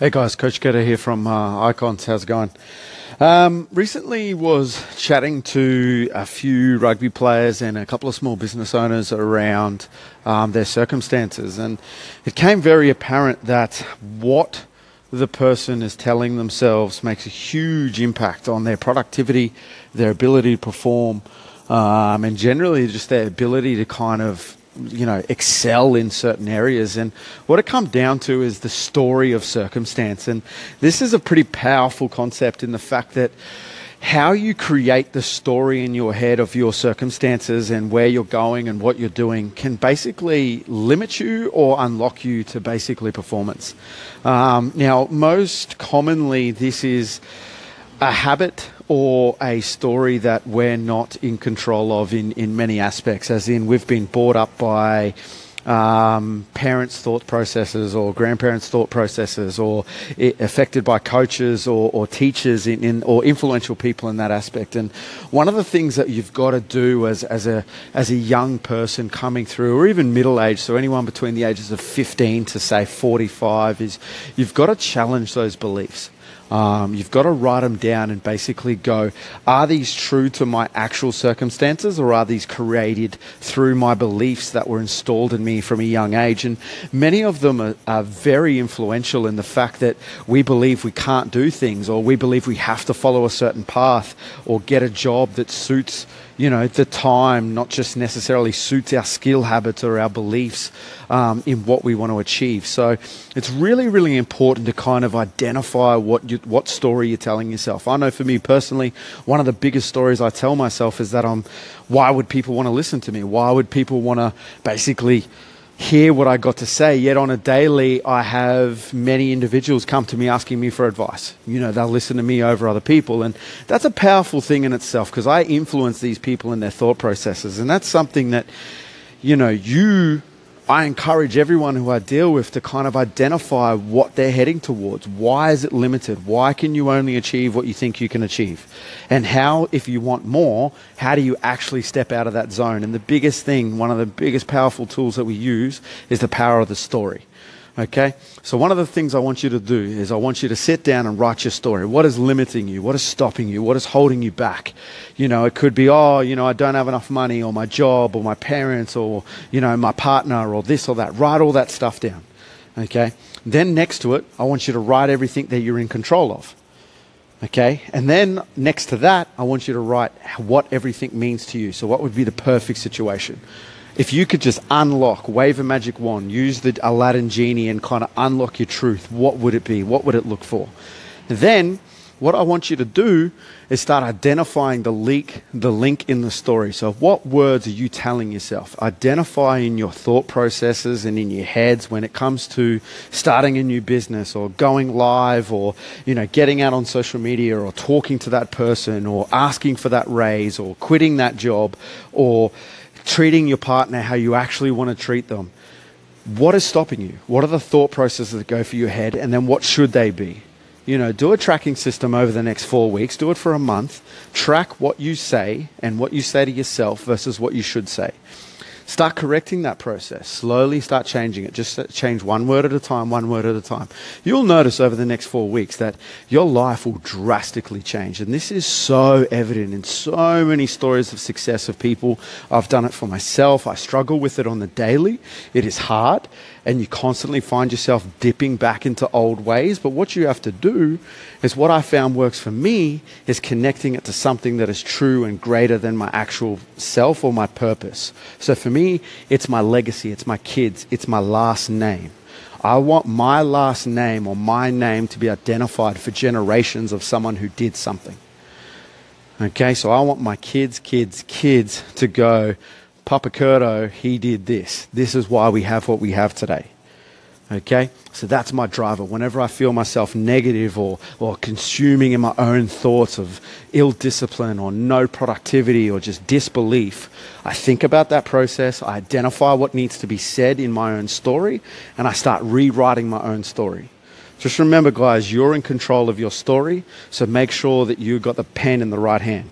Hey guys, Coach Getter here from uh, Icons. How's it going? Um, recently was chatting to a few rugby players and a couple of small business owners around um, their circumstances, and it came very apparent that what the person is telling themselves makes a huge impact on their productivity, their ability to perform, um, and generally just their ability to kind of you know excel in certain areas and what it comes down to is the story of circumstance and this is a pretty powerful concept in the fact that how you create the story in your head of your circumstances and where you're going and what you're doing can basically limit you or unlock you to basically performance. Um, now, most commonly, this is a habit or a story that we're not in control of in, in many aspects, as in we've been brought up by um, parents' thought processes or grandparents' thought processes or affected by coaches or, or teachers in, in, or influential people in that aspect. And one of the things that you've got to do as, as, a, as a young person coming through or even middle age, so anyone between the ages of 15 to say 45 is you've got to challenge those beliefs. Um, you've got to write them down and basically go, are these true to my actual circumstances or are these created through my beliefs that were installed in me from a young age? And many of them are, are very influential in the fact that we believe we can't do things or we believe we have to follow a certain path or get a job that suits you know, the time not just necessarily suits our skill habits or our beliefs um, in what we want to achieve. So it's really, really important to kind of identify what you, what story you're telling yourself. I know for me personally, one of the biggest stories I tell myself is that I'm. Why would people want to listen to me? Why would people want to basically hear what I got to say. Yet on a daily, I have many individuals come to me asking me for advice. You know, they'll listen to me over other people. And that's a powerful thing in itself because I influence these people in their thought processes. And that's something that, you know, you I encourage everyone who I deal with to kind of identify what they're heading towards. Why is it limited? Why can you only achieve what you think you can achieve? And how, if you want more, how do you actually step out of that zone? And the biggest thing, one of the biggest powerful tools that we use is the power of the story. Okay? So, one of the things I want you to do is I want you to sit down and write your story. What is limiting you? What is stopping you? What is holding you back? You know, it could be, oh, you know, I don't have enough money, or my job, or my parents, or, you know, my partner, or this or that. Write all that stuff down. Okay? Then, next to it, I want you to write everything that you're in control of. Okay? And then next to that, I want you to write what everything means to you. So, what would be the perfect situation? If you could just unlock, wave a magic wand, use the Aladdin genie and kind of unlock your truth, what would it be? What would it look for? Then, what I want you to do is start identifying the leak, the link in the story. So, what words are you telling yourself? Identify in your thought processes and in your heads when it comes to starting a new business or going live or you know getting out on social media or talking to that person or asking for that raise or quitting that job or treating your partner how you actually want to treat them. What is stopping you? What are the thought processes that go through your head? And then what should they be? You know, do a tracking system over the next four weeks, do it for a month, track what you say and what you say to yourself versus what you should say. Start correcting that process. Slowly start changing it. Just change one word at a time, one word at a time. You'll notice over the next four weeks that your life will drastically change. And this is so evident in so many stories of success of people. I've done it for myself. I struggle with it on the daily. It is hard and you constantly find yourself dipping back into old ways. But what you have to do is what I found works for me is connecting it to something that is true and greater than my actual self or my purpose. So for me, it's my legacy, it's my kids, it's my last name. I want my last name or my name to be identified for generations of someone who did something. Okay, so I want my kids, kids, kids to go, Papa Curto, he did this. This is why we have what we have today. Okay? So that's my driver. Whenever I feel myself negative or, or consuming in my own thoughts of ill discipline or no productivity or just disbelief, I think about that process. I identify what needs to be said in my own story and I start rewriting my own story. Just remember, guys, you're in control of your story, so make sure that you've got the pen in the right hand.